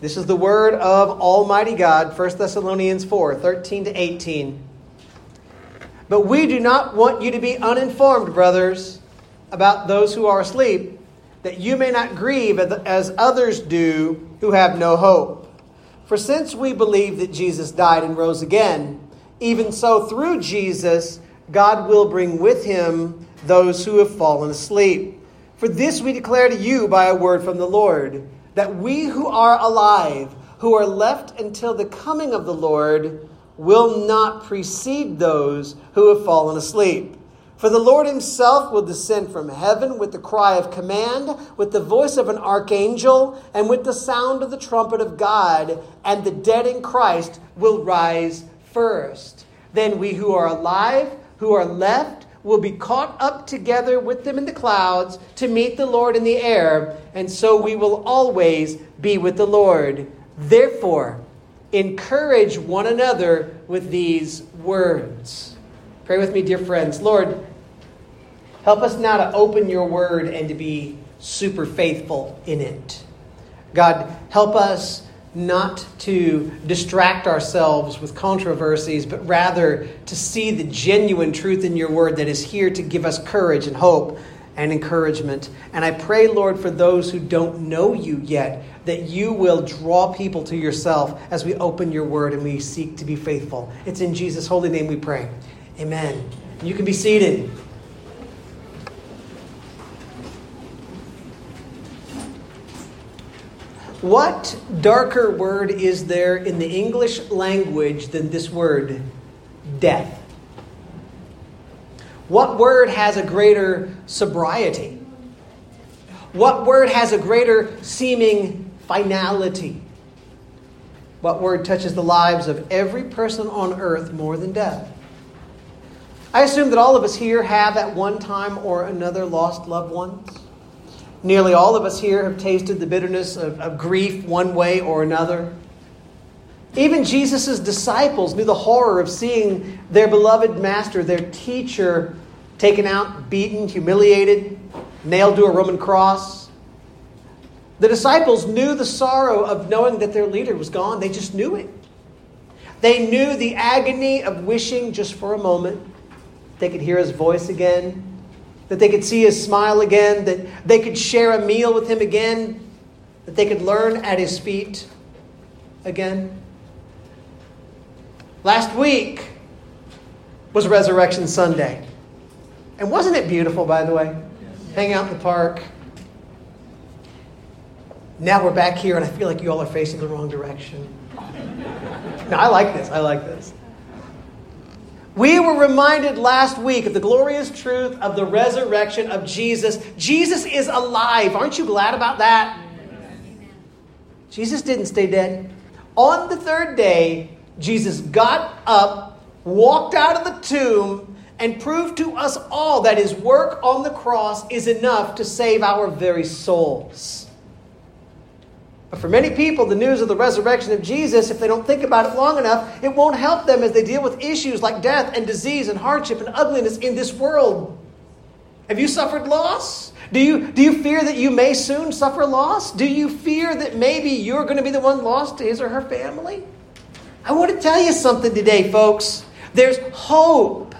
This is the word of Almighty God, 1 Thessalonians 4 13 to 18. But we do not want you to be uninformed, brothers, about those who are asleep, that you may not grieve as others do who have no hope. For since we believe that Jesus died and rose again, even so through Jesus, God will bring with him those who have fallen asleep. For this we declare to you by a word from the Lord, that we who are alive, who are left until the coming of the Lord, will not precede those who have fallen asleep. For the Lord himself will descend from heaven with the cry of command, with the voice of an archangel, and with the sound of the trumpet of God, and the dead in Christ will rise first. Then we who are alive, who are left, will be caught up together with them in the clouds to meet the Lord in the air, and so we will always be with the Lord. Therefore, encourage one another with these words. Pray with me, dear friends. Lord, help us now to open your word and to be super faithful in it. God, help us not to distract ourselves with controversies, but rather to see the genuine truth in your word that is here to give us courage and hope and encouragement. And I pray, Lord, for those who don't know you yet, that you will draw people to yourself as we open your word and we seek to be faithful. It's in Jesus' holy name we pray. Amen. You can be seated. What darker word is there in the English language than this word, death? What word has a greater sobriety? What word has a greater seeming finality? What word touches the lives of every person on earth more than death? I assume that all of us here have at one time or another lost loved ones. Nearly all of us here have tasted the bitterness of, of grief one way or another. Even Jesus' disciples knew the horror of seeing their beloved master, their teacher, taken out, beaten, humiliated, nailed to a Roman cross. The disciples knew the sorrow of knowing that their leader was gone. They just knew it. They knew the agony of wishing just for a moment they could hear his voice again, that they could see his smile again, that they could share a meal with him again, that they could learn at his feet again. Last week was Resurrection Sunday. And wasn't it beautiful, by the way? Yes. Hang out in the park. Now we're back here, and I feel like you all are facing the wrong direction. no, I like this. I like this. We were reminded last week of the glorious truth of the resurrection of Jesus. Jesus is alive. Aren't you glad about that? Jesus didn't stay dead. On the third day, Jesus got up, walked out of the tomb, and proved to us all that his work on the cross is enough to save our very souls. But for many people, the news of the resurrection of Jesus, if they don't think about it long enough, it won't help them as they deal with issues like death and disease and hardship and ugliness in this world. Have you suffered loss? Do you, do you fear that you may soon suffer loss? Do you fear that maybe you're going to be the one lost to his or her family? I want to tell you something today, folks. There's hope.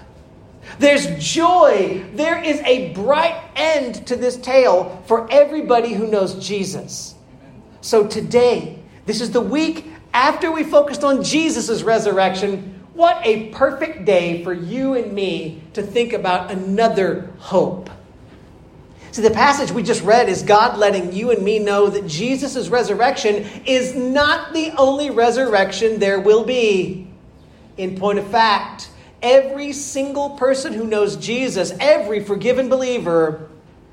There's joy. There is a bright end to this tale for everybody who knows Jesus. So today, this is the week after we focused on Jesus' resurrection. What a perfect day for you and me to think about another hope. See, the passage we just read is God letting you and me know that Jesus' resurrection is not the only resurrection there will be. In point of fact, every single person who knows Jesus, every forgiven believer,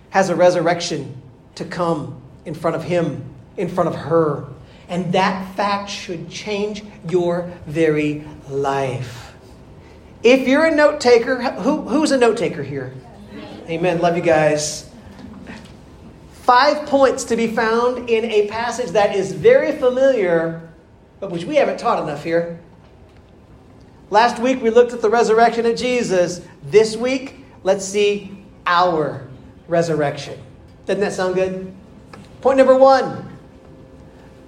has a resurrection to come in front of him in front of her. And that fact should change your very life. If you're a note taker, who, who's a note taker here? Amen. Love you guys. Five points to be found in a passage that is very familiar, but which we haven't taught enough here. Last week we looked at the resurrection of Jesus. This week, let's see our resurrection. Doesn't that sound good? Point number one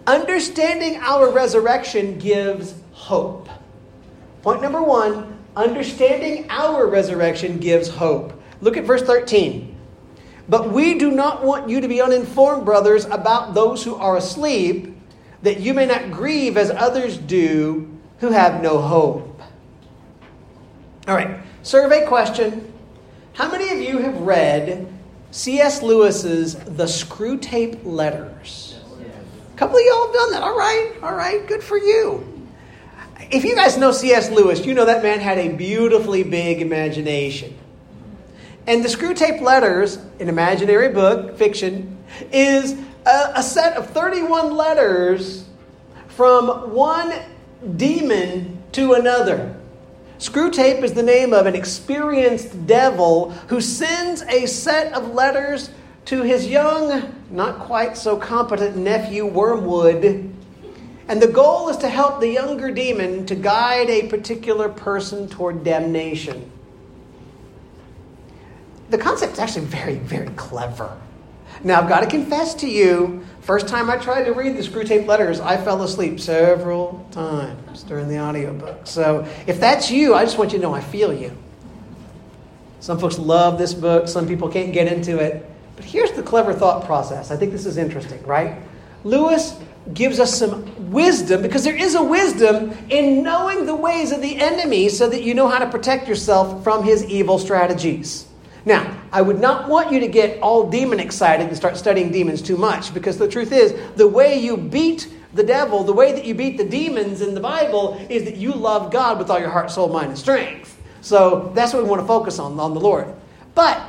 understanding our resurrection gives hope. Point number one understanding our resurrection gives hope. Look at verse 13. But we do not want you to be uninformed, brothers, about those who are asleep, that you may not grieve as others do who have no hope. All right, survey question. How many of you have read C.S. Lewis's The Screwtape Letters? A couple of y'all have done that. All right, all right, good for you. If you guys know C.S. Lewis, you know that man had a beautifully big imagination. And the Screwtape Letters, an imaginary book, fiction, is a, a set of 31 letters from one demon to another. Screwtape is the name of an experienced devil who sends a set of letters to his young, not quite so competent nephew Wormwood. And the goal is to help the younger demon to guide a particular person toward damnation the concept is actually very, very clever. Now, I've got to confess to you, first time I tried to read the Screwtape letters, I fell asleep several times during the audiobook. So if that's you, I just want you to know I feel you. Some folks love this book, some people can't get into it. But here's the clever thought process. I think this is interesting, right? Lewis gives us some wisdom because there is a wisdom in knowing the ways of the enemy so that you know how to protect yourself from his evil strategies. Now, I would not want you to get all demon excited and start studying demons too much because the truth is, the way you beat the devil, the way that you beat the demons in the Bible is that you love God with all your heart, soul, mind, and strength. So that's what we want to focus on, on the Lord. But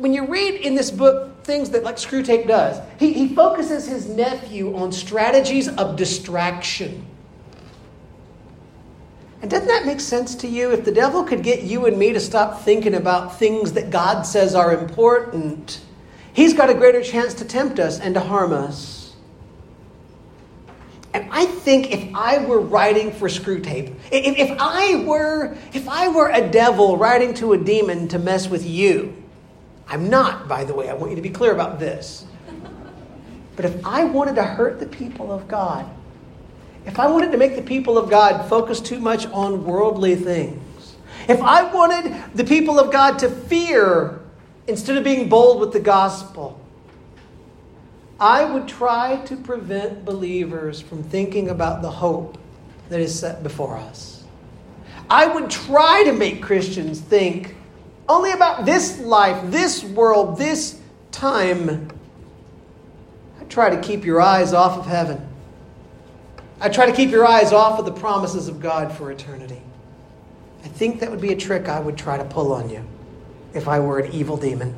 when you read in this book things that like Screwtape does, he, he focuses his nephew on strategies of distraction. And doesn't that make sense to you? If the devil could get you and me to stop thinking about things that God says are important, he's got a greater chance to tempt us and to harm us. And I think if I were writing for Screwtape, if, if I were if I were a devil writing to a demon to mess with you, I'm not, by the way. I want you to be clear about this. But if I wanted to hurt the people of God, if I wanted to make the people of God focus too much on worldly things, if I wanted the people of God to fear instead of being bold with the gospel, I would try to prevent believers from thinking about the hope that is set before us. I would try to make Christians think only about this life, this world, this time. I try to keep your eyes off of heaven. I try to keep your eyes off of the promises of God for eternity. I think that would be a trick I would try to pull on you if I were an evil demon.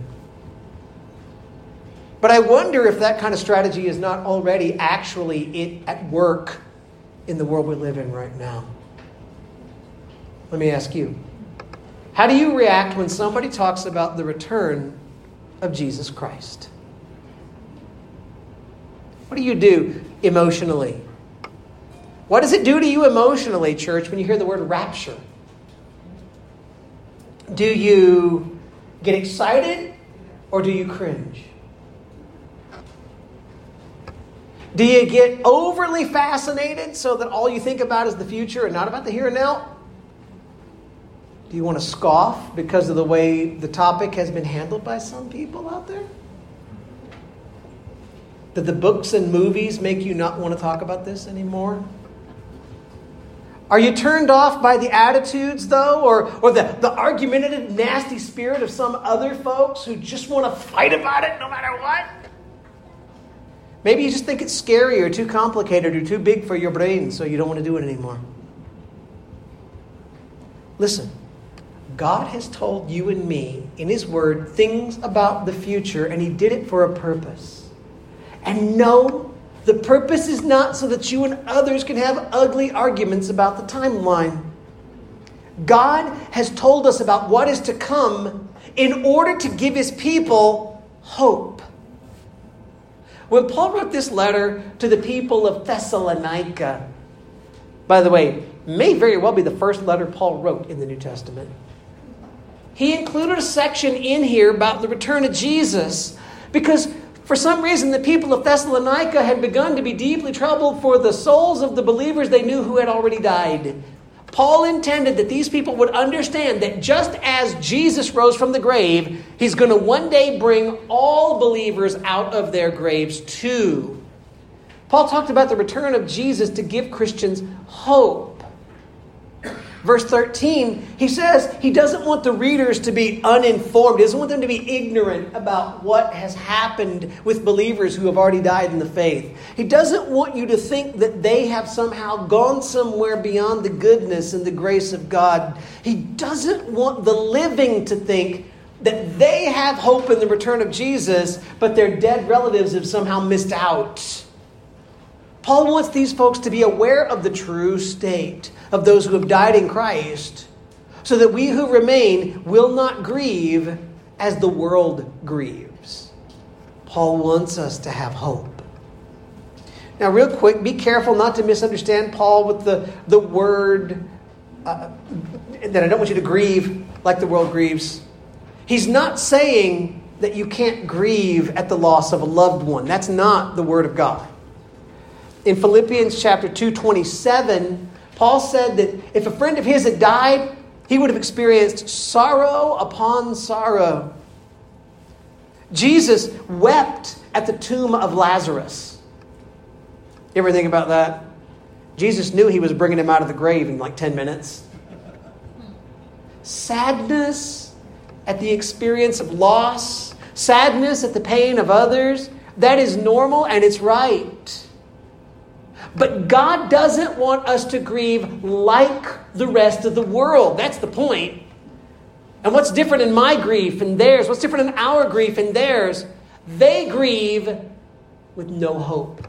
But I wonder if that kind of strategy is not already actually at work in the world we live in right now. Let me ask you how do you react when somebody talks about the return of Jesus Christ? What do you do emotionally? What does it do to you emotionally, church, when you hear the word rapture? Do you get excited or do you cringe? Do you get overly fascinated so that all you think about is the future and not about the here and now? Do you want to scoff because of the way the topic has been handled by some people out there? Did the books and movies make you not want to talk about this anymore? Are you turned off by the attitudes, though, or, or the, the argumentative, nasty spirit of some other folks who just want to fight about it no matter what? Maybe you just think it's scary or too complicated or too big for your brain, so you don't want to do it anymore. Listen, God has told you and me in His Word things about the future, and He did it for a purpose. And no the purpose is not so that you and others can have ugly arguments about the timeline. God has told us about what is to come in order to give his people hope. When Paul wrote this letter to the people of Thessalonica, by the way, may very well be the first letter Paul wrote in the New Testament. He included a section in here about the return of Jesus because For some reason, the people of Thessalonica had begun to be deeply troubled for the souls of the believers they knew who had already died. Paul intended that these people would understand that just as Jesus rose from the grave, he's going to one day bring all believers out of their graves too. Paul talked about the return of Jesus to give Christians hope. Verse 13, he says he doesn't want the readers to be uninformed. He doesn't want them to be ignorant about what has happened with believers who have already died in the faith. He doesn't want you to think that they have somehow gone somewhere beyond the goodness and the grace of God. He doesn't want the living to think that they have hope in the return of Jesus, but their dead relatives have somehow missed out. Paul wants these folks to be aware of the true state of those who have died in Christ, so that we who remain will not grieve as the world grieves. Paul wants us to have hope. Now, real quick, be careful not to misunderstand Paul with the, the word uh, that I don't want you to grieve like the world grieves. He's not saying that you can't grieve at the loss of a loved one. That's not the word of God. In Philippians chapter 2, 27, Paul said that if a friend of his had died, he would have experienced sorrow upon sorrow. Jesus wept at the tomb of Lazarus. You ever think about that? Jesus knew he was bringing him out of the grave in like 10 minutes. Sadness at the experience of loss, sadness at the pain of others, that is normal and it's right. But God doesn't want us to grieve like the rest of the world. That's the point. And what's different in my grief and theirs? What's different in our grief and theirs? They grieve with no hope.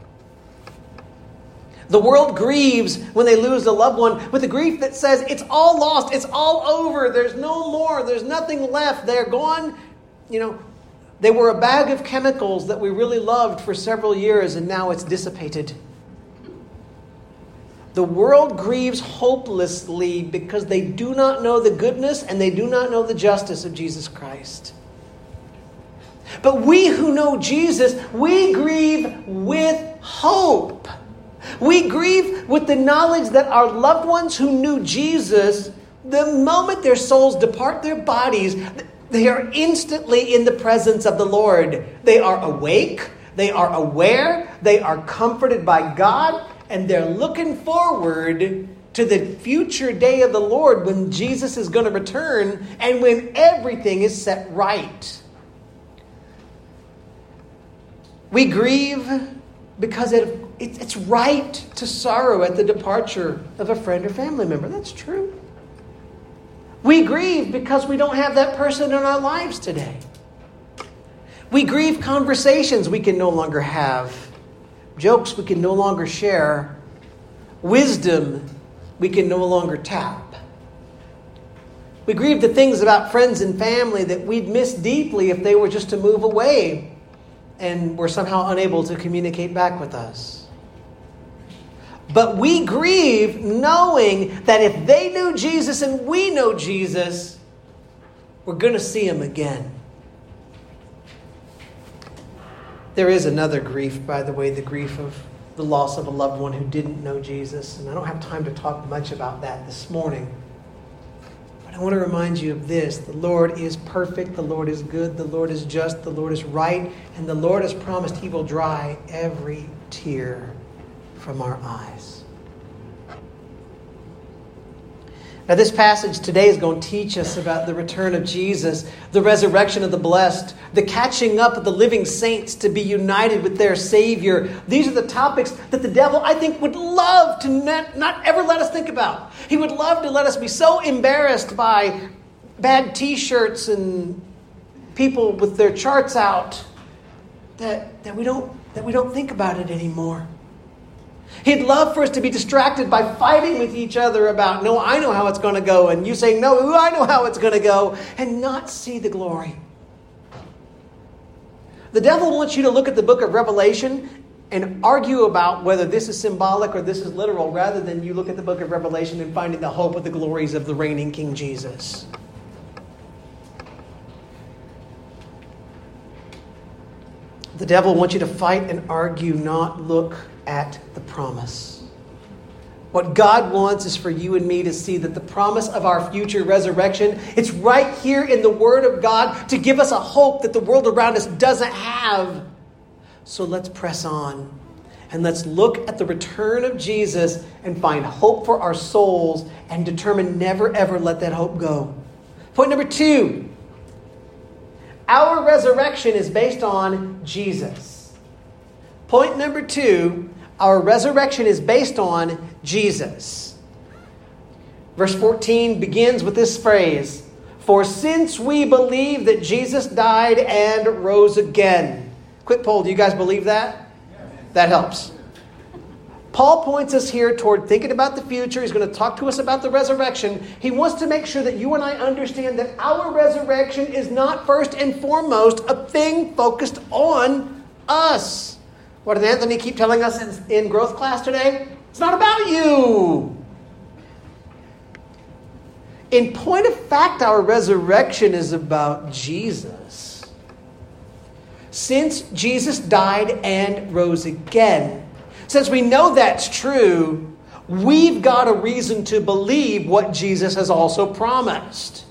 The world grieves when they lose a loved one with a grief that says it's all lost, it's all over, there's no more, there's nothing left, they're gone. You know, they were a bag of chemicals that we really loved for several years and now it's dissipated. The world grieves hopelessly because they do not know the goodness and they do not know the justice of Jesus Christ. But we who know Jesus, we grieve with hope. We grieve with the knowledge that our loved ones who knew Jesus, the moment their souls depart their bodies, they are instantly in the presence of the Lord. They are awake, they are aware, they are comforted by God, and they're looking forward to the future day of the Lord when Jesus is going to return and when everything is set right. We grieve because it, it, it's right to sorrow at the departure of a friend or family member. That's true. We grieve because we don't have that person in our lives today. We grieve conversations we can no longer have Jokes we can no longer share. Wisdom we can no longer tap. We grieve the things about friends and family that we'd miss deeply if they were just to move away and were somehow unable to communicate back with us. But we grieve knowing that if they knew Jesus and we know Jesus, we're going to see him again. There is another grief, by the way, the grief of the loss of a loved one who didn't know Jesus. And I don't have time to talk much about that this morning. But I want to remind you of this the Lord is perfect, the Lord is good, the Lord is just, the Lord is right, and the Lord has promised He will dry every tear from our eyes. Now, this passage today is going to teach us about the return of Jesus, the resurrection of the blessed, the catching up of the living saints to be united with their Savior. These are the topics that the devil, I think, would love to not, not ever let us think about. He would love to let us be so embarrassed by bad t shirts and people with their charts out that, that, we don't, that we don't think about it anymore. He'd love for us to be distracted by fighting with each other about, no, I know how it's going to go, and you saying, no, I know how it's going to go, and not see the glory. The devil wants you to look at the book of Revelation and argue about whether this is symbolic or this is literal, rather than you look at the book of Revelation and finding the hope of the glories of the reigning King Jesus. The devil wants you to fight and argue, not look at the promise. What God wants is for you and me to see that the promise of our future resurrection, it's right here in the Word of God to give us a hope that the world around us doesn't have. So let's press on and let's look at the return of Jesus and find hope for our souls and determine never ever let that hope go. Point number two our resurrection is based on Jesus. Point number two our resurrection is based on Jesus. Verse 14 begins with this phrase For since we believe that Jesus died and rose again. Quick poll, do you guys believe that? That helps. Paul points us here toward thinking about the future. He's going to talk to us about the resurrection. He wants to make sure that you and I understand that our resurrection is not first and foremost a thing focused on us. What did Anthony keep telling us in, in growth class today? It's not about you. In point of fact, our resurrection is about Jesus. Since Jesus died and rose again, since we know that's true, we've got a reason to believe what Jesus has also promised.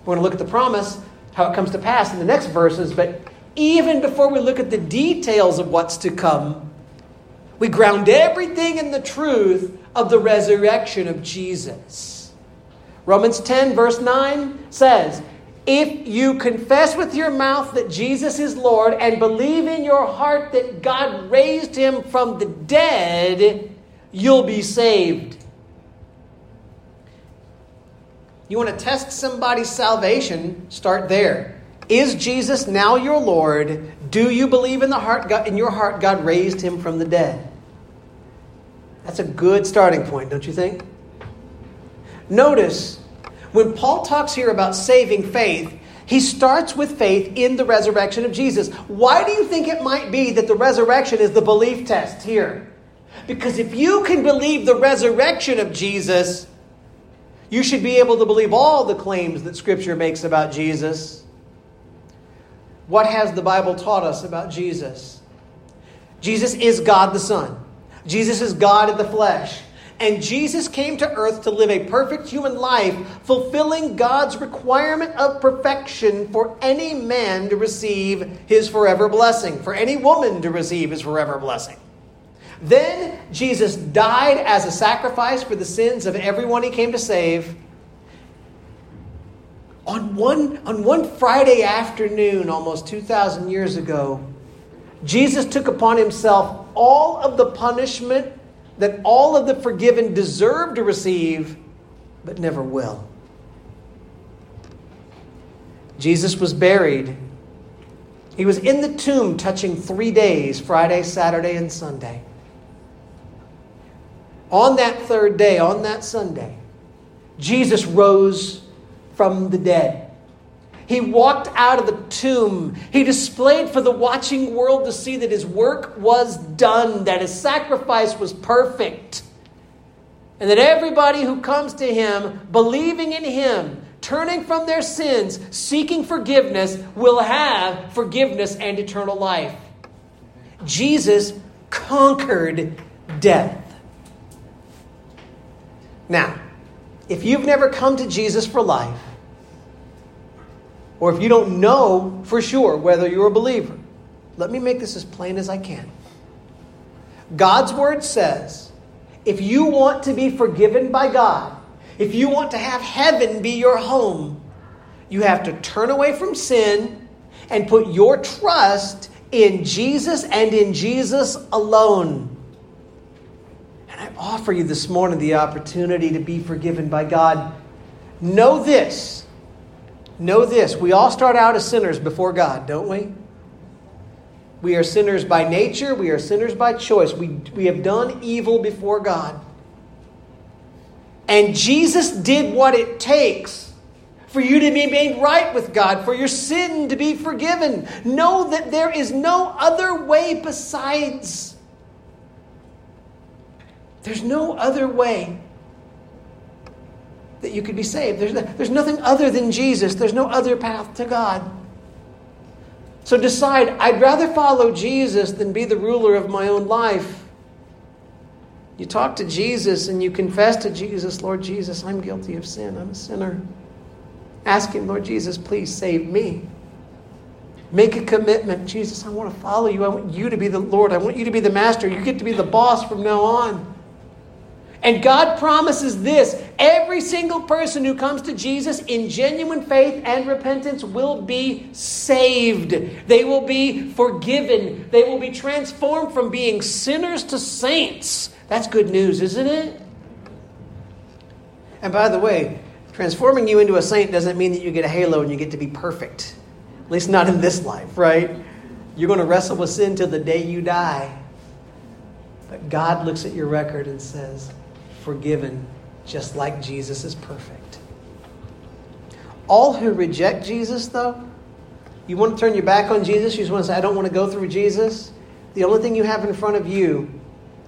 We're going to look at the promise, how it comes to pass in the next verses, but even before we look at the details of what's to come, we ground everything in the truth of the resurrection of Jesus. Romans 10, verse 9 says, If you confess with your mouth that Jesus is Lord and believe in your heart that God raised him from the dead, you'll be saved. You want to test somebody's salvation? Start there. Is Jesus now your Lord? Do you believe in the heart God, in your heart God raised him from the dead? That's a good starting point, don't you think? Notice when Paul talks here about saving faith, he starts with faith in the resurrection of Jesus. Why do you think it might be that the resurrection is the belief test here? Because if you can believe the resurrection of Jesus, you should be able to believe all the claims that Scripture makes about Jesus. What has the Bible taught us about Jesus? Jesus is God the Son. Jesus is God in the flesh. And Jesus came to earth to live a perfect human life, fulfilling God's requirement of perfection for any man to receive his forever blessing, for any woman to receive his forever blessing. Then Jesus died as a sacrifice for the sins of everyone he came to save. On one, on one Friday afternoon, almost 2,000 years ago, Jesus took upon himself all of the punishment that all of the forgiven deserve to receive, but never will. Jesus was buried. He was in the tomb touching three days Friday, Saturday, and Sunday. On that third day, on that Sunday, Jesus rose from the dead. He walked out of the tomb. He displayed for the watching world to see that his work was done, that his sacrifice was perfect, and that everybody who comes to him, believing in him, turning from their sins, seeking forgiveness, will have forgiveness and eternal life. Jesus conquered death. Now, if you've never come to Jesus for life, or if you don't know for sure whether you're a believer, let me make this as plain as I can. God's word says if you want to be forgiven by God, if you want to have heaven be your home, you have to turn away from sin and put your trust in Jesus and in Jesus alone. I offer you this morning the opportunity to be forgiven by God. Know this Know this we all start out as sinners before God, don't we? We are sinners by nature, we are sinners by choice. We, we have done evil before God. And Jesus did what it takes for you to be made right with God, for your sin to be forgiven. Know that there is no other way besides. There's no other way that you could be saved. There's, no, there's nothing other than Jesus, there's no other path to God. So decide, I'd rather follow Jesus than be the ruler of my own life. You talk to Jesus and you confess to Jesus, Lord Jesus, I'm guilty of sin. I'm a sinner. Ask Him, Lord Jesus, please save me. Make a commitment. Jesus, I want to follow you. I want you to be the Lord. I want you to be the master. You get to be the boss from now on. And God promises this every single person who comes to Jesus in genuine faith and repentance will be saved. They will be forgiven. They will be transformed from being sinners to saints. That's good news, isn't it? And by the way, transforming you into a saint doesn't mean that you get a halo and you get to be perfect. At least not in this life, right? You're going to wrestle with sin till the day you die. But God looks at your record and says, forgiven just like Jesus is perfect. All who reject Jesus, though, you want to turn your back on Jesus, you just want to say, I don't want to go through Jesus. The only thing you have in front of you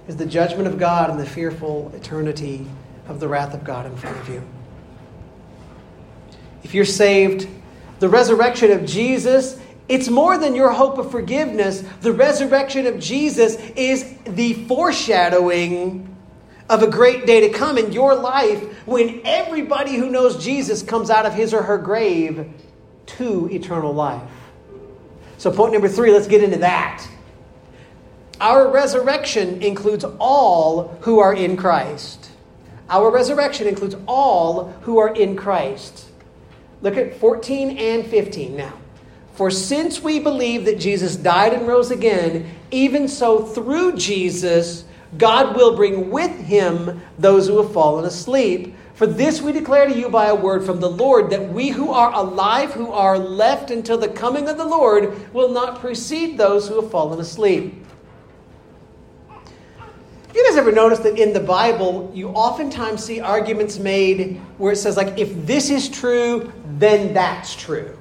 is the judgment of God and the fearful eternity of the wrath of God in front of you. If you're saved, the resurrection of Jesus, it's more than your hope of forgiveness. The resurrection of Jesus is the foreshadowing of a great day to come in your life when everybody who knows Jesus comes out of his or her grave to eternal life. So, point number three, let's get into that. Our resurrection includes all who are in Christ. Our resurrection includes all who are in Christ. Look at 14 and 15 now. For since we believe that Jesus died and rose again, even so through Jesus, God will bring with him those who have fallen asleep. For this we declare to you by a word from the Lord, that we who are alive, who are left until the coming of the Lord, will not precede those who have fallen asleep. You guys ever notice that in the Bible, you oftentimes see arguments made where it says, like, if this is true, then that's true.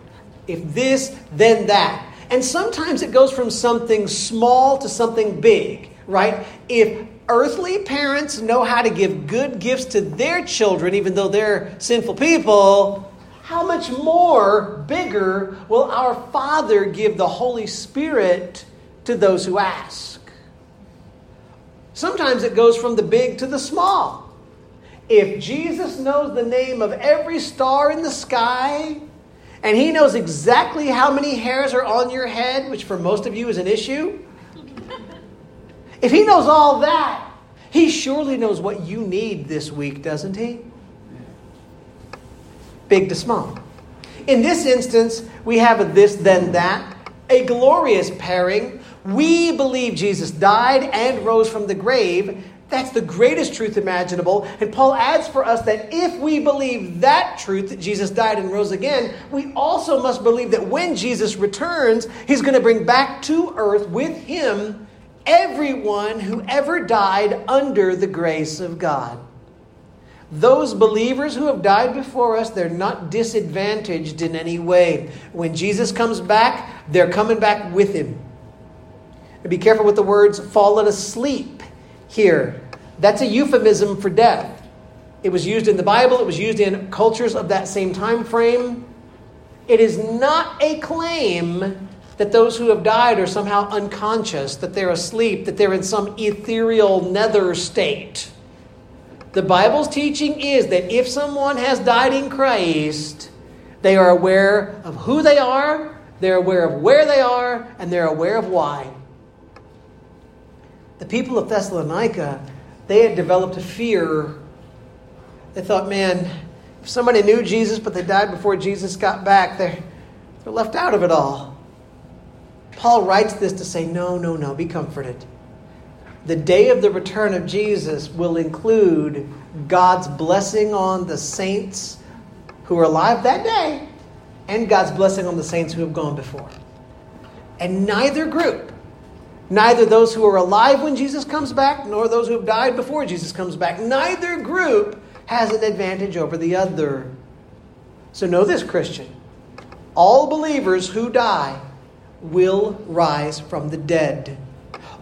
If this, then that. And sometimes it goes from something small to something big right? If earthly parents know how to give good gifts to their children, even though they're sinful people, how much more bigger will our Father give the Holy Spirit to those who ask? Sometimes it goes from the big to the small. If Jesus knows the name of every star in the sky, and he knows exactly how many hairs are on your head, which for most of you is an issue, if he knows all that, he surely knows what you need this week, doesn't he? Big to small. In this instance, we have a this, then that, a glorious pairing. We believe Jesus died and rose from the grave. That's the greatest truth imaginable. And Paul adds for us that if we believe that truth, that Jesus died and rose again, we also must believe that when Jesus returns, he's going to bring back to earth with him everyone who ever died under the grace of God. Those believers who have died before us, they're not disadvantaged in any way. When Jesus comes back, they're coming back with him. And be careful with the words fallen asleep here. That's a euphemism for death. It was used in the Bible, it was used in cultures of that same time frame. It is not a claim that those who have died are somehow unconscious, that they're asleep, that they're in some ethereal nether state. The Bible's teaching is that if someone has died in Christ, they are aware of who they are, they're aware of where they are, and they're aware of why. The people of Thessalonica, they had developed a fear. They thought, man, if somebody knew Jesus but they died before Jesus got back, they're, they're left out of it all. Paul writes this to say, no, no, no, be comforted. The day of the return of Jesus will include God's blessing on the saints who are alive that day and God's blessing on the saints who have gone before. And neither group, neither those who are alive when Jesus comes back, nor those who have died before Jesus comes back, neither group has an advantage over the other. So know this, Christian. All believers who die will rise from the dead.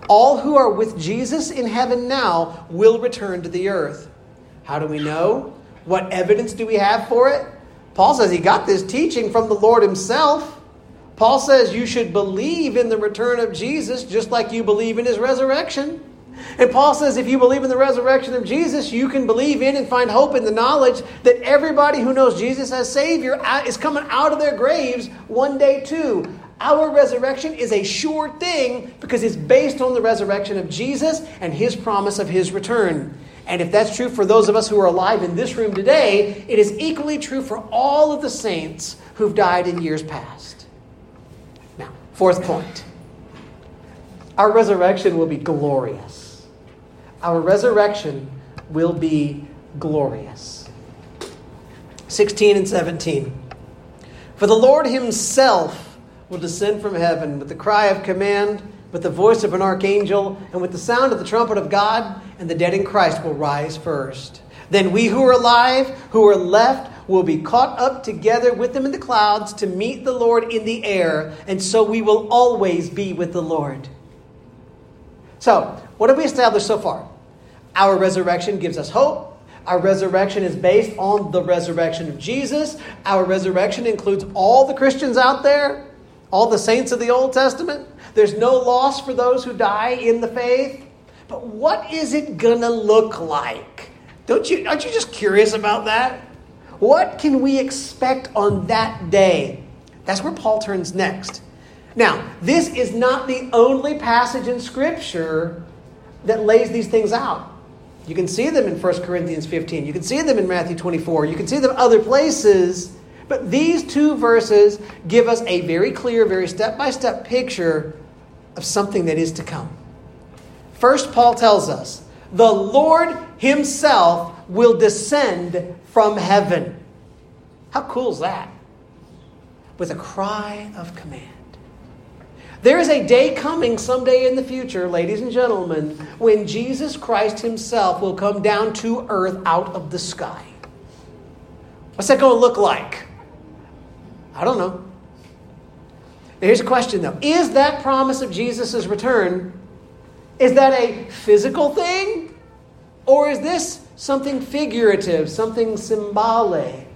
All who are with Jesus in heaven now will return to the earth. How do we know? What evidence do we have for it? Paul says he got this teaching from the Lord himself. Paul says you should believe in the return of Jesus just like you believe in his resurrection. And Paul says if you believe in the resurrection of Jesus, you can believe in and find hope in the knowledge that everybody who knows Jesus as Savior is coming out of their graves one day too. Our resurrection is a sure thing because it's based on the resurrection of Jesus and his promise of his return. And if that's true for those of us who are alive in this room today, it is equally true for all of the saints who've died in years past. Now, fourth point our resurrection will be glorious. Our resurrection will be glorious. 16 and 17. For the Lord himself will descend from heaven with the cry of command, with the voice of an archangel, and with the sound of the trumpet of God and the dead in Christ will rise first. Then we who are alive, who are left, will be caught up together with them in the clouds to meet the Lord in the air, and so we will always be with the Lord. So, what have we established so far? Our resurrection gives us hope. Our resurrection is based on the resurrection of Jesus. Our resurrection includes all the Christians out there, all the saints of the Old Testament. There's no loss for those who die in the faith. But what is it gonna look like? Don't you aren't you just curious about that? What can we expect on that day? That's where Paul turns next. Now, this is not the only passage in Scripture that lays these things out. You can see them in 1 Corinthians 15. You can see them in Matthew 24. You can see them other places. But these two verses give us a very clear, very step by step picture of something that is to come. First, Paul tells us the Lord Himself will descend from heaven. How cool is that? With a cry of command. There is a day coming someday in the future, ladies and gentlemen, when Jesus Christ Himself will come down to earth out of the sky. What's that going to look like? I don't know. here's a question though Is that promise of Jesus' return is that a physical thing? Or is this something figurative, something symbolic?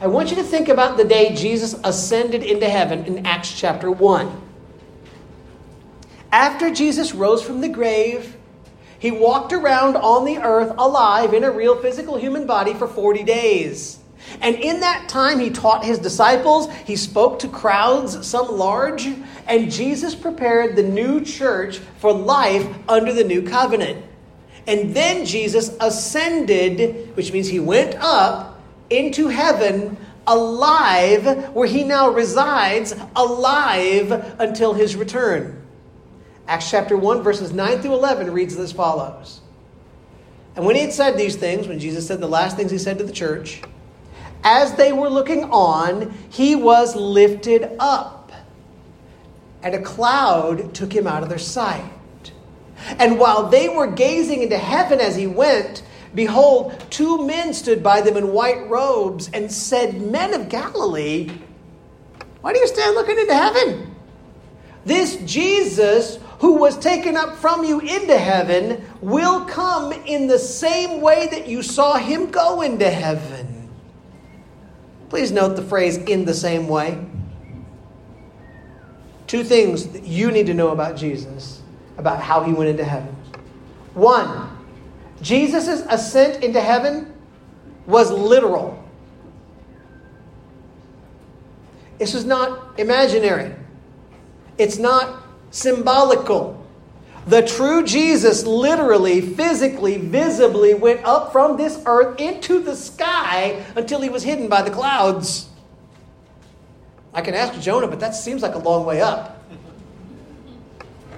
I want you to think about the day Jesus ascended into heaven in Acts chapter 1. After Jesus rose from the grave, he walked around on the earth alive in a real physical human body for 40 days. And in that time, he taught his disciples, he spoke to crowds, some large, and Jesus prepared the new church for life under the new covenant. And then Jesus ascended, which means he went up into heaven alive, where he now resides, alive until his return. Acts chapter 1, verses 9 through 11 reads as follows. And when he had said these things, when Jesus said the last things he said to the church, as they were looking on, he was lifted up, and a cloud took him out of their sight. And while they were gazing into heaven as he went, behold, two men stood by them in white robes and said, Men of Galilee, why do you stand looking into heaven? This Jesus who was taken up from you into heaven will come in the same way that you saw him go into heaven. Please note the phrase in the same way. Two things that you need to know about Jesus, about how he went into heaven. One, Jesus' ascent into heaven was literal. This is not imaginary. It's not symbolical. The true Jesus literally, physically, visibly went up from this earth into the sky until he was hidden by the clouds. I can ask Jonah, but that seems like a long way up.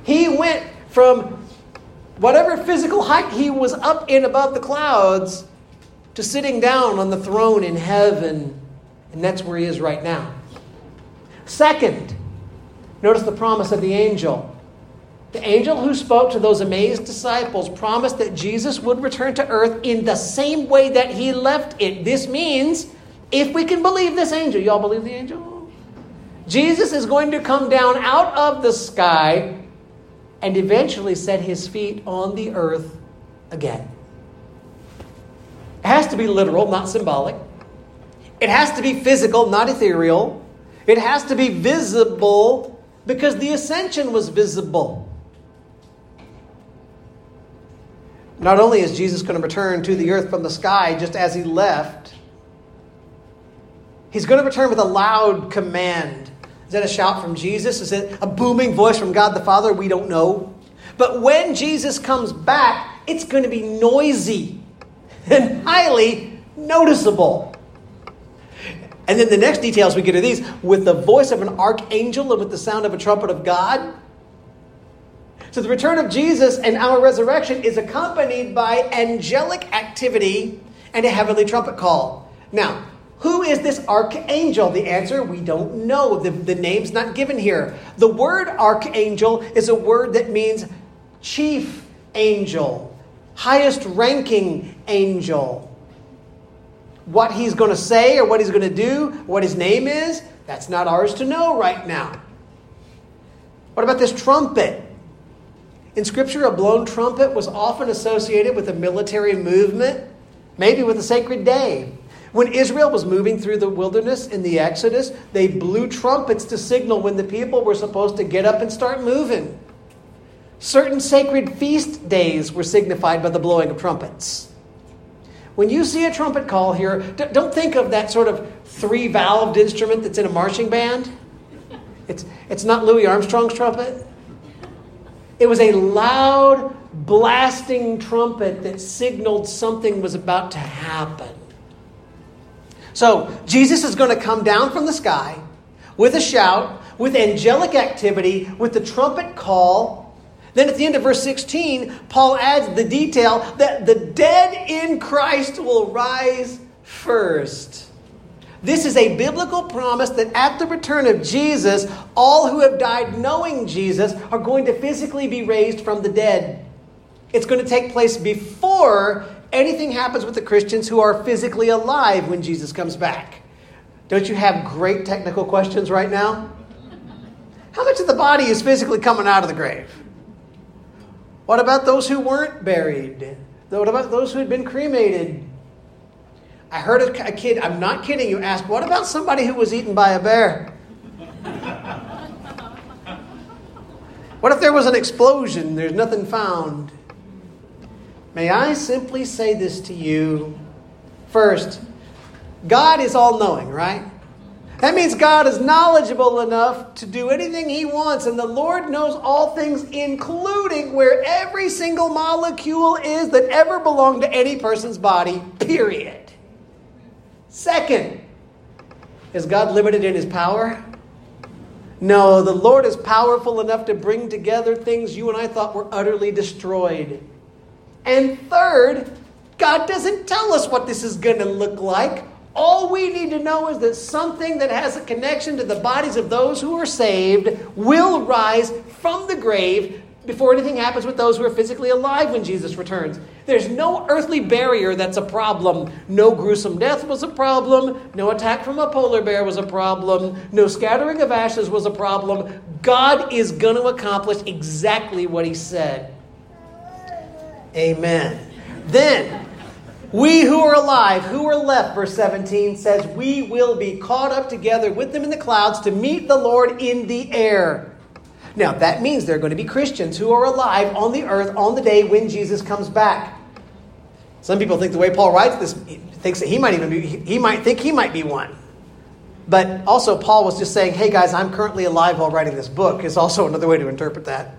He went from whatever physical height he was up in above the clouds to sitting down on the throne in heaven. And that's where he is right now. Second, notice the promise of the angel. The angel who spoke to those amazed disciples promised that Jesus would return to earth in the same way that he left it. This means, if we can believe this angel, y'all believe the angel? Jesus is going to come down out of the sky and eventually set his feet on the earth again. It has to be literal, not symbolic. It has to be physical, not ethereal. It has to be visible because the ascension was visible. Not only is Jesus going to return to the earth from the sky just as he left, he's going to return with a loud command. Is that a shout from Jesus? Is it a booming voice from God the Father? We don't know. But when Jesus comes back, it's going to be noisy and highly noticeable. And then the next details we get are these with the voice of an archangel and with the sound of a trumpet of God. So the return of Jesus and our resurrection is accompanied by angelic activity and a heavenly trumpet call. Now, who is this archangel? The answer, we don't know. The, the name's not given here. The word archangel is a word that means chief angel, highest ranking angel. What he's going to say or what he's going to do, what his name is, that's not ours to know right now. What about this trumpet? In Scripture, a blown trumpet was often associated with a military movement, maybe with a sacred day. When Israel was moving through the wilderness in the Exodus, they blew trumpets to signal when the people were supposed to get up and start moving. Certain sacred feast days were signified by the blowing of trumpets. When you see a trumpet call here, don't think of that sort of three valved instrument that's in a marching band. It's, it's not Louis Armstrong's trumpet. It was a loud, blasting trumpet that signaled something was about to happen. So, Jesus is going to come down from the sky with a shout, with angelic activity, with the trumpet call. Then at the end of verse 16, Paul adds the detail that the dead in Christ will rise first. This is a biblical promise that at the return of Jesus, all who have died knowing Jesus are going to physically be raised from the dead. It's going to take place before anything happens with the Christians who are physically alive when Jesus comes back. Don't you have great technical questions right now? How much of the body is physically coming out of the grave? What about those who weren't buried? What about those who had been cremated? I heard a kid, I'm not kidding you, ask, what about somebody who was eaten by a bear? what if there was an explosion? There's nothing found. May I simply say this to you? First, God is all knowing, right? That means God is knowledgeable enough to do anything He wants, and the Lord knows all things, including where every single molecule is that ever belonged to any person's body, period. Second, is God limited in His power? No, the Lord is powerful enough to bring together things you and I thought were utterly destroyed. And third, God doesn't tell us what this is going to look like. All we need to know is that something that has a connection to the bodies of those who are saved will rise from the grave before anything happens with those who are physically alive when Jesus returns. There's no earthly barrier that's a problem. No gruesome death was a problem. No attack from a polar bear was a problem. No scattering of ashes was a problem. God is going to accomplish exactly what He said. Amen. Then, we who are alive, who are left, verse 17 says, we will be caught up together with them in the clouds to meet the Lord in the air. Now, that means there are going to be Christians who are alive on the earth on the day when Jesus comes back. Some people think the way Paul writes this, thinks that he might even be, he might think he might be one. But also, Paul was just saying, hey guys, I'm currently alive while writing this book, is also another way to interpret that.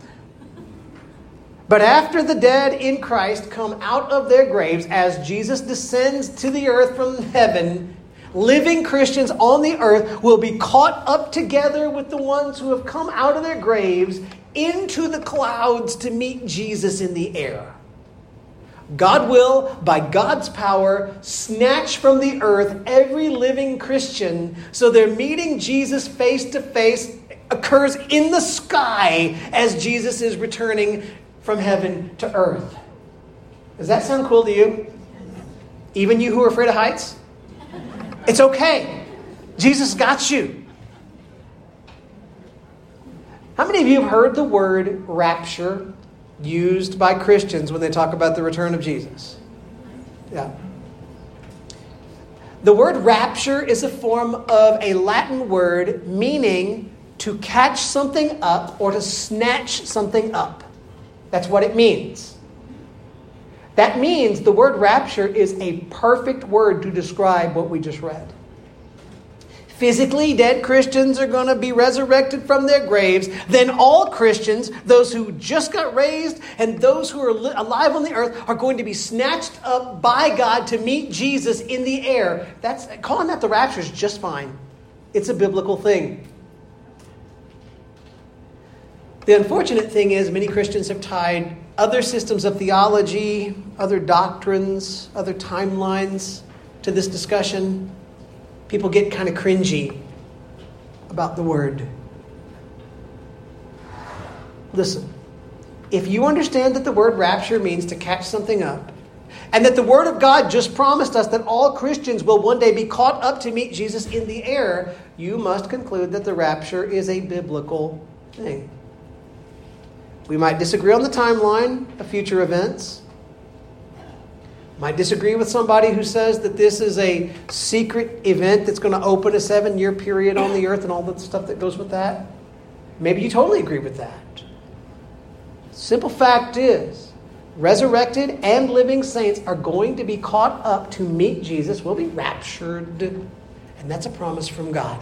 But after the dead in Christ come out of their graves, as Jesus descends to the earth from heaven, living Christians on the earth will be caught up together with the ones who have come out of their graves into the clouds to meet Jesus in the air. God will, by God's power, snatch from the earth every living Christian so their meeting Jesus face to face occurs in the sky as Jesus is returning from heaven to earth. Does that sound cool to you? Even you who are afraid of heights? It's okay. Jesus got you. How many of you have heard the word rapture used by Christians when they talk about the return of Jesus? Yeah. The word rapture is a form of a Latin word meaning to catch something up or to snatch something up. That's what it means. That means the word rapture is a perfect word to describe what we just read. Physically dead Christians are going to be resurrected from their graves. Then all Christians, those who just got raised and those who are alive on the earth, are going to be snatched up by God to meet Jesus in the air. That's calling that the rapture is just fine. It's a biblical thing. The unfortunate thing is, many Christians have tied other systems of theology, other doctrines, other timelines to this discussion. People get kind of cringy about the word. Listen, if you understand that the word rapture means to catch something up, and that the Word of God just promised us that all Christians will one day be caught up to meet Jesus in the air, you must conclude that the rapture is a biblical thing. We might disagree on the timeline of future events. Might disagree with somebody who says that this is a secret event that's going to open a seven year period on the earth and all the stuff that goes with that. Maybe you totally agree with that. Simple fact is, resurrected and living saints are going to be caught up to meet Jesus, will be raptured. And that's a promise from God.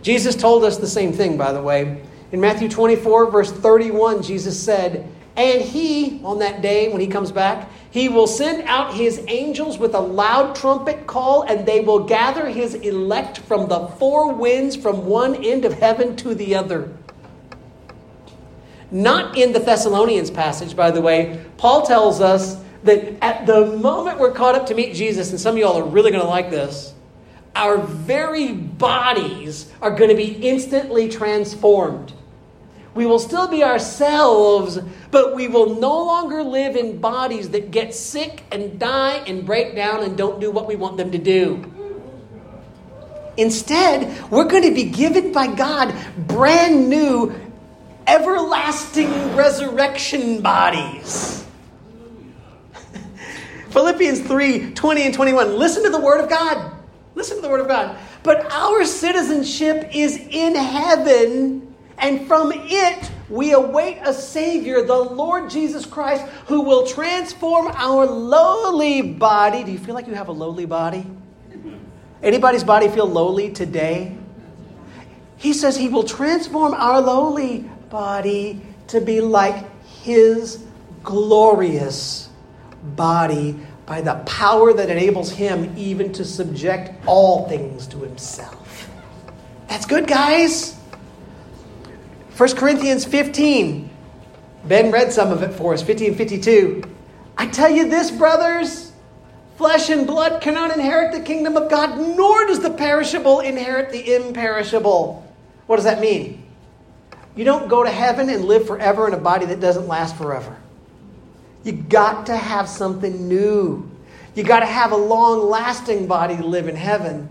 Jesus told us the same thing, by the way. In Matthew 24, verse 31, Jesus said, And he, on that day when he comes back, he will send out his angels with a loud trumpet call, and they will gather his elect from the four winds from one end of heaven to the other. Not in the Thessalonians passage, by the way. Paul tells us that at the moment we're caught up to meet Jesus, and some of y'all are really going to like this, our very bodies are going to be instantly transformed. We will still be ourselves, but we will no longer live in bodies that get sick and die and break down and don't do what we want them to do. Instead, we're going to be given by God brand new, everlasting resurrection bodies. Philippians 3 20 and 21. Listen to the word of God. Listen to the word of God. But our citizenship is in heaven and from it we await a Savior, the Lord Jesus Christ, who will transform our lowly body. Do you feel like you have a lowly body? Anybody's body feel lowly today? He says he will transform our lowly body to be like his glorious body by the power that enables him even to subject all things to himself. That's good, guys. 1 Corinthians 15. Ben read some of it for us, 15 52. I tell you this, brothers flesh and blood cannot inherit the kingdom of God, nor does the perishable inherit the imperishable. What does that mean? You don't go to heaven and live forever in a body that doesn't last forever. You got to have something new. You got to have a long lasting body to live in heaven.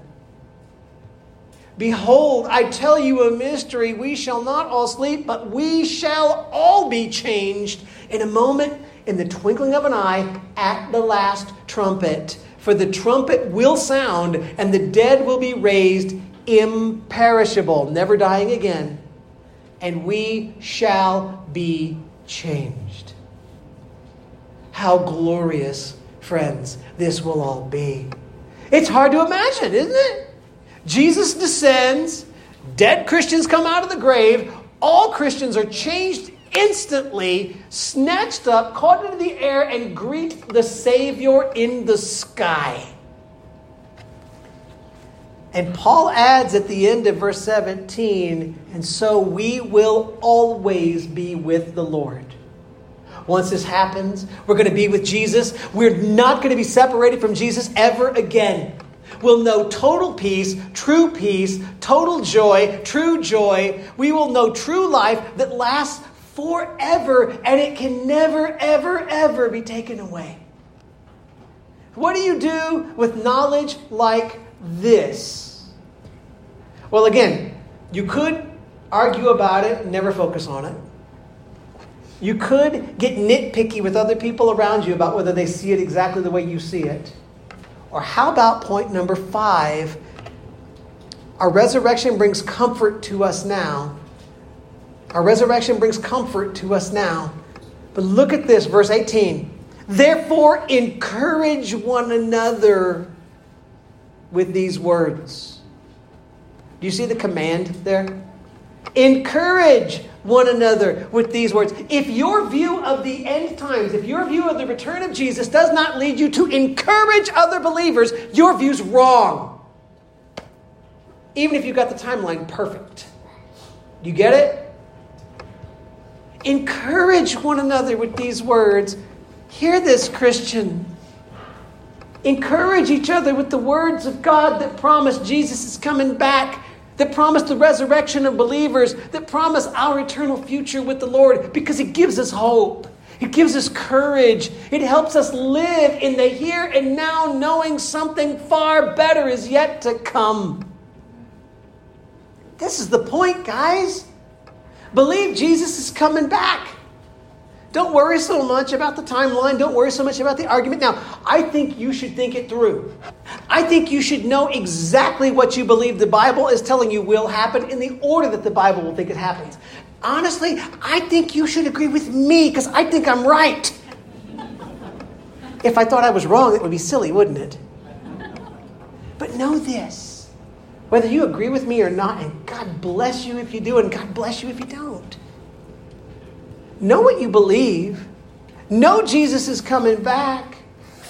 Behold, I tell you a mystery. We shall not all sleep, but we shall all be changed in a moment, in the twinkling of an eye, at the last trumpet. For the trumpet will sound, and the dead will be raised imperishable, never dying again. And we shall be changed. How glorious, friends, this will all be. It's hard to imagine, isn't it? Jesus descends, dead Christians come out of the grave, all Christians are changed instantly, snatched up, caught into the air, and greet the Savior in the sky. And Paul adds at the end of verse 17, and so we will always be with the Lord. Once this happens, we're going to be with Jesus. We're not going to be separated from Jesus ever again will know total peace, true peace, total joy, true joy. We will know true life that lasts forever and it can never, ever, ever be taken away. What do you do with knowledge like this? Well, again, you could argue about it never focus on it. You could get nitpicky with other people around you about whether they see it exactly the way you see it. Or how about point number five? Our resurrection brings comfort to us now. Our resurrection brings comfort to us now. But look at this, verse 18. Therefore, encourage one another with these words. Do you see the command there? Encourage one another with these words. If your view of the end times, if your view of the return of Jesus does not lead you to encourage other believers, your view's wrong. Even if you've got the timeline perfect. You get it? Encourage one another with these words. Hear this, Christian. Encourage each other with the words of God that promise Jesus is coming back, that promise the resurrection of believers, that promise our eternal future with the Lord, because it gives us hope. It gives us courage. It helps us live in the here and now, knowing something far better is yet to come. This is the point, guys. Believe Jesus is coming back. Don't worry so much about the timeline. Don't worry so much about the argument. Now, I think you should think it through. I think you should know exactly what you believe the Bible is telling you will happen in the order that the Bible will think it happens. Honestly, I think you should agree with me because I think I'm right. If I thought I was wrong, it would be silly, wouldn't it? But know this whether you agree with me or not, and God bless you if you do, and God bless you if you don't. Know what you believe. Know Jesus is coming back.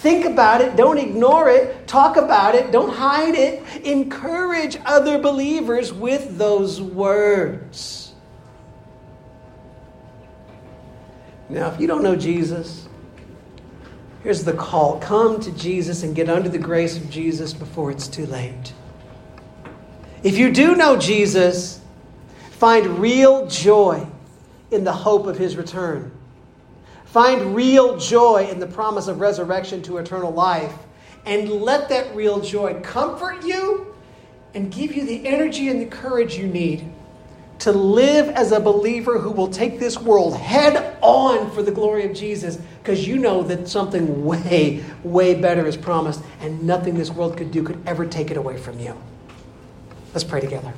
Think about it. Don't ignore it. Talk about it. Don't hide it. Encourage other believers with those words. Now, if you don't know Jesus, here's the call come to Jesus and get under the grace of Jesus before it's too late. If you do know Jesus, find real joy in the hope of his return. Find real joy in the promise of resurrection to eternal life. And let that real joy comfort you and give you the energy and the courage you need to live as a believer who will take this world head on for the glory of Jesus because you know that something way, way better is promised and nothing this world could do could ever take it away from you. Let's pray together.